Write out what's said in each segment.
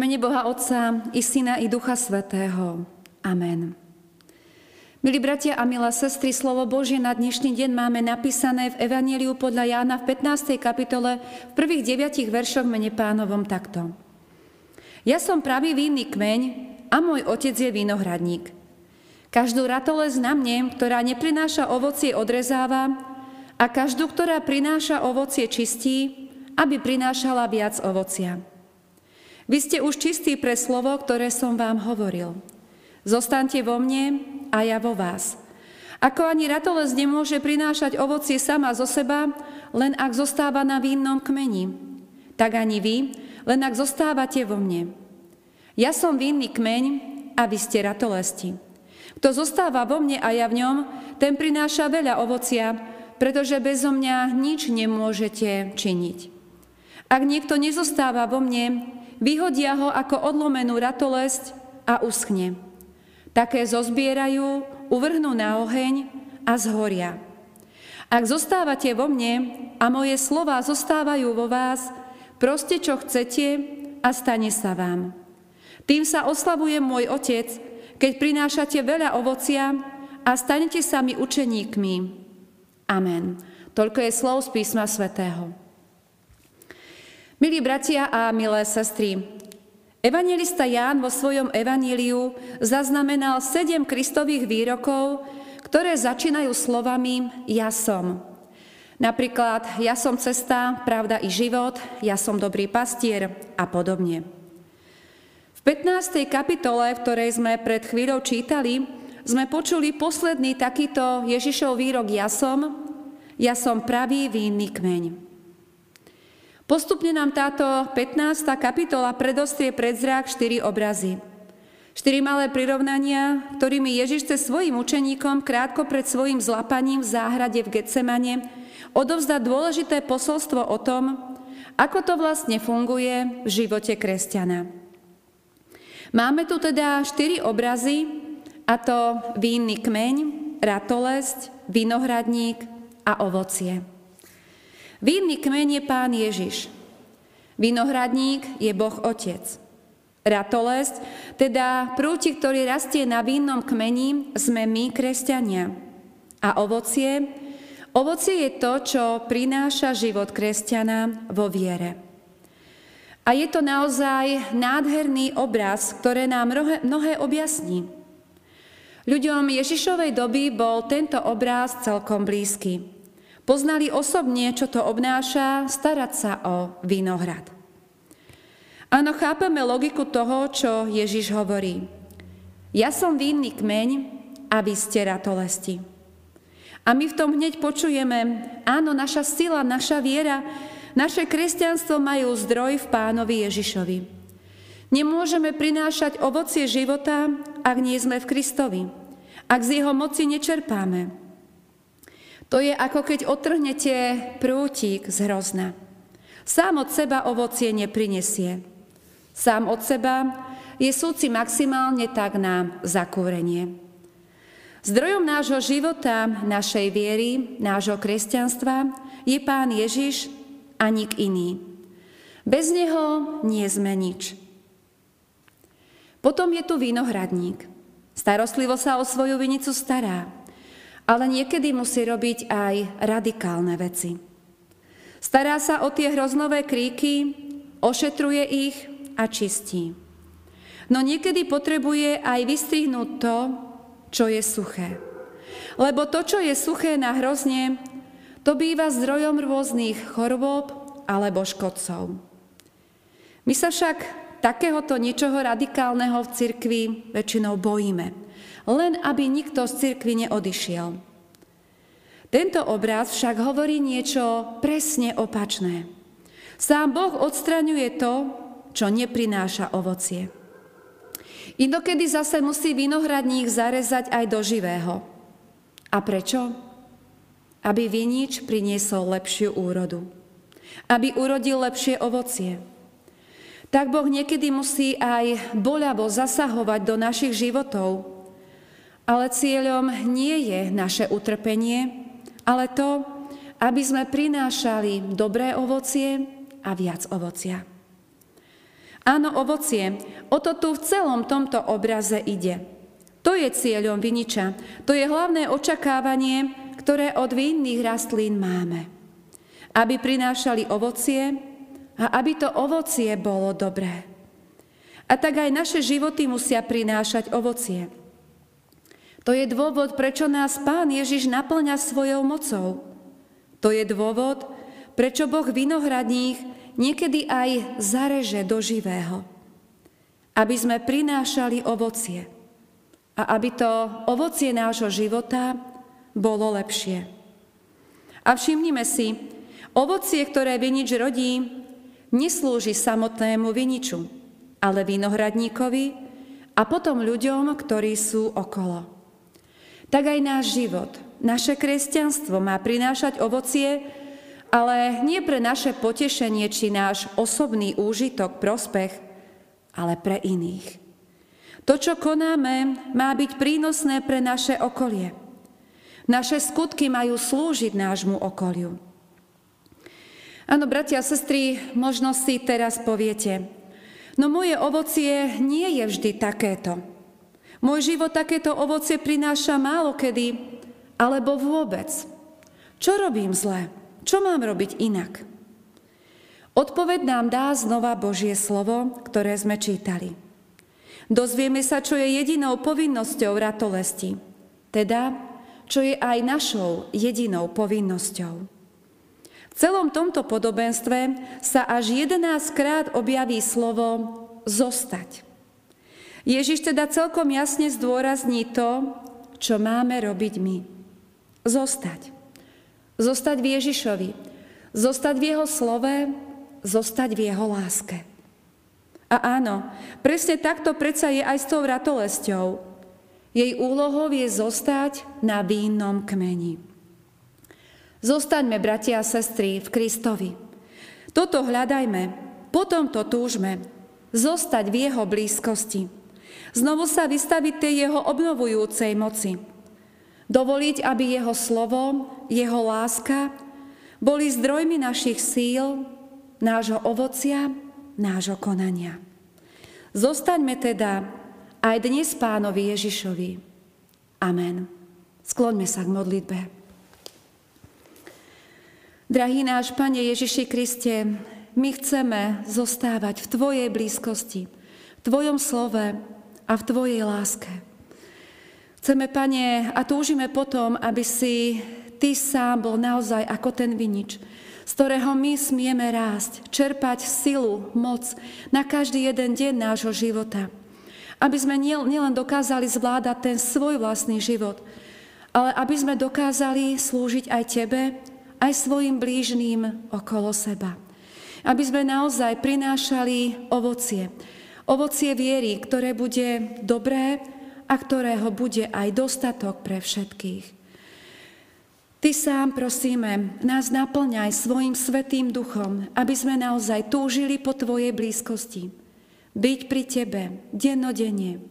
Mene Boha Otca i Syna i Ducha Svetého. Amen. Milí bratia a milé sestry, slovo Božie na dnešný deň máme napísané v Evangeliu podľa Jána v 15. kapitole v prvých deviatich veršoch mene pánovom takto. Ja som pravý vínny kmeň a môj otec je vinohradník. Každú ratolesť na mne, ktorá neprináša ovocie, odrezáva a každú, ktorá prináša ovocie, čistí, aby prinášala viac ovocia. Vy ste už čistí pre slovo, ktoré som vám hovoril. Zostaňte vo mne a ja vo vás. Ako ani ratolesť nemôže prinášať ovocie sama zo seba, len ak zostáva na vínnom kmeni. Tak ani vy, len ak zostávate vo mne. Ja som vínny kmeň a vy ste ratolesti. Kto zostáva vo mne a ja v ňom, ten prináša veľa ovocia, pretože bezo mňa nič nemôžete činiť. Ak niekto nezostáva vo mne, vyhodia ho ako odlomenú ratolesť a uschne. Také zozbierajú, uvrhnú na oheň a zhoria. Ak zostávate vo mne a moje slova zostávajú vo vás, proste čo chcete a stane sa vám. Tým sa oslavuje môj Otec, keď prinášate veľa ovocia a stanete sa mi učeníkmi. Amen. Toľko je slov z písma svätého. Milí bratia a milé sestry, Evangelista Ján vo svojom evaníliu zaznamenal sedem kristových výrokov, ktoré začínajú slovami Ja som. Napríklad Ja som cesta, pravda i život, Ja som dobrý pastier a podobne. V 15. kapitole, v ktorej sme pred chvíľou čítali, sme počuli posledný takýto Ježišov výrok Ja som, Ja som pravý vínny kmeň. Postupne nám táto 15. kapitola predostrie pred zrák štyri obrazy. Štyri malé prirovnania, ktorými Ježiš cez svojim učeníkom krátko pred svojim zlapaním v záhrade v Getsemane odovzdá dôležité posolstvo o tom, ako to vlastne funguje v živote kresťana. Máme tu teda štyri obrazy, a to vínny kmeň, ratolesť, vinohradník a ovocie. Vínny kmeň je Pán Ježiš. Vinohradník je Boh Otec. Ratolesť, teda prúti, ktorý rastie na vínnom kmeni, sme my, kresťania. A ovocie? Ovocie je to, čo prináša život kresťana vo viere. A je to naozaj nádherný obraz, ktoré nám mnohé, mnohé objasní. Ľuďom Ježišovej doby bol tento obraz celkom blízky. Poznali osobne, čo to obnáša starať sa o vinohrad. Áno, chápeme logiku toho, čo Ježiš hovorí. Ja som vínny kmeň a vy ste ratolesti. A my v tom hneď počujeme, áno, naša sila, naša viera, naše kresťanstvo majú zdroj v pánovi Ježišovi. Nemôžeme prinášať ovocie života, ak nie sme v Kristovi, ak z jeho moci nečerpáme. To je ako keď otrhnete prútik z hrozna. Sám od seba ovocie neprinesie. Sám od seba je súci maximálne tak na zakúrenie. Zdrojom nášho života, našej viery, nášho kresťanstva je Pán Ježiš a nik iný. Bez Neho nie sme nič. Potom je tu vinohradník. Starostlivo sa o svoju vinicu stará ale niekedy musí robiť aj radikálne veci. Stará sa o tie hroznové kríky, ošetruje ich a čistí. No niekedy potrebuje aj vystrihnúť to, čo je suché. Lebo to, čo je suché na hrozne, to býva zdrojom rôznych chorôb alebo škodcov. My sa však takéhoto ničoho radikálneho v cirkvi väčšinou bojíme len aby nikto z cirkvi neodišiel. Tento obraz však hovorí niečo presne opačné. Sám Boh odstraňuje to, čo neprináša ovocie. Inokedy zase musí vinohradník zarezať aj do živého. A prečo? Aby vinič priniesol lepšiu úrodu. Aby urodil lepšie ovocie. Tak Boh niekedy musí aj boľavo zasahovať do našich životov, ale cieľom nie je naše utrpenie, ale to, aby sme prinášali dobré ovocie a viac ovocia. Áno, ovocie, o to tu v celom tomto obraze ide. To je cieľom viniča. To je hlavné očakávanie, ktoré od vinných rastlín máme. Aby prinášali ovocie a aby to ovocie bolo dobré. A tak aj naše životy musia prinášať ovocie. To je dôvod, prečo nás Pán Ježiš naplňa svojou mocou. To je dôvod, prečo Boh vinohradník niekedy aj zareže do živého, aby sme prinášali ovocie a aby to ovocie nášho života bolo lepšie. A všimnime si, ovocie, ktoré vinič rodí, neslúži samotnému viniču, ale vinohradníkovi a potom ľuďom, ktorí sú okolo. Tak aj náš život, naše kresťanstvo má prinášať ovocie, ale nie pre naše potešenie či náš osobný úžitok, prospech, ale pre iných. To, čo konáme, má byť prínosné pre naše okolie. Naše skutky majú slúžiť nášmu okoliu. Áno, bratia a sestry, možno si teraz poviete, no moje ovocie nie je vždy takéto. Môj život takéto ovocie prináša málo kedy, alebo vôbec. Čo robím zle? Čo mám robiť inak? Odpoveď nám dá znova Božie slovo, ktoré sme čítali. Dozvieme sa, čo je jedinou povinnosťou ratolesti, teda čo je aj našou jedinou povinnosťou. V celom tomto podobenstve sa až 11 krát objaví slovo zostať. Ježiš teda celkom jasne zdôrazní to, čo máme robiť my. Zostať. Zostať v Ježišovi, zostať v Jeho slove, zostať v Jeho láske. A áno, presne takto predsa je aj s tou ratolesťou. Jej úlohou je zostať na vínnom kmeni. Zostaňme, bratia a sestry, v Kristovi. Toto hľadajme, potom to túžme, zostať v Jeho blízkosti. Znovu sa vystaviť tej Jeho obnovujúcej moci. Dovoliť, aby Jeho slovo, Jeho láska boli zdrojmi našich síl, nášho ovocia, nášho konania. Zostaňme teda aj dnes pánovi Ježišovi. Amen. Skloňme sa k modlitbe. Drahý náš Pane Ježiši Kriste, my chceme zostávať v Tvojej blízkosti, v Tvojom slove a v Tvojej láske. Chceme, Pane, a túžime potom, aby si Ty sám bol naozaj ako ten vinič, z ktorého my smieme rásť, čerpať silu, moc na každý jeden deň nášho života. Aby sme nielen dokázali zvládať ten svoj vlastný život, ale aby sme dokázali slúžiť aj Tebe, aj svojim blížným okolo seba. Aby sme naozaj prinášali ovocie. Ovocie viery, ktoré bude dobré, a ktorého bude aj dostatok pre všetkých. Ty sám, prosíme, nás naplňaj svojim svetým duchom, aby sme naozaj túžili po Tvojej blízkosti. Byť pri Tebe dennodenne,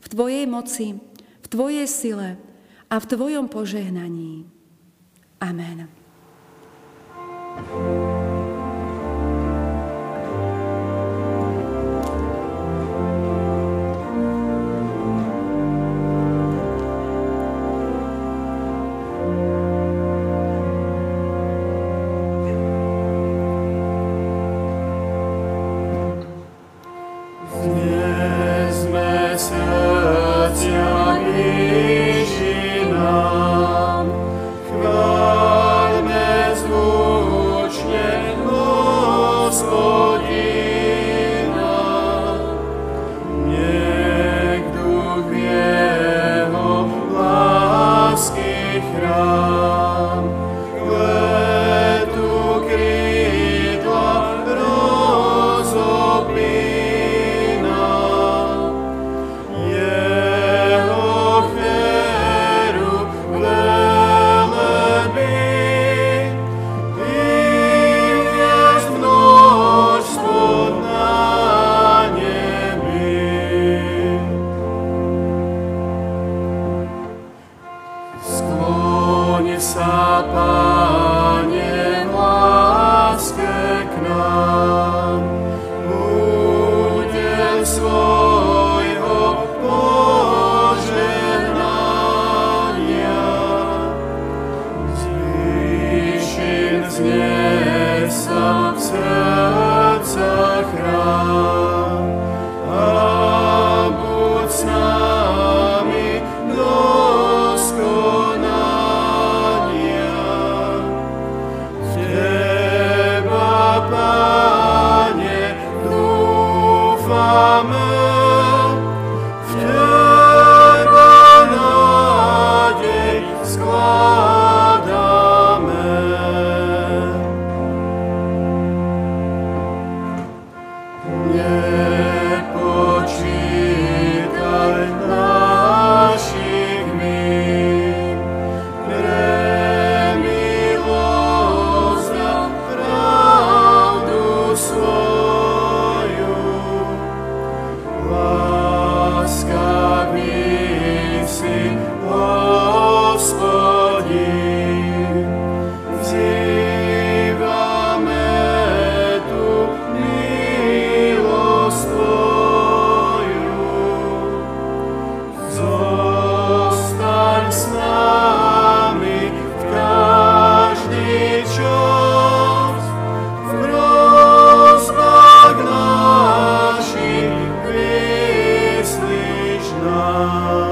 v Tvojej moci, v Tvojej sile a v Tvojom požehnaní. Amen. thank you Amen.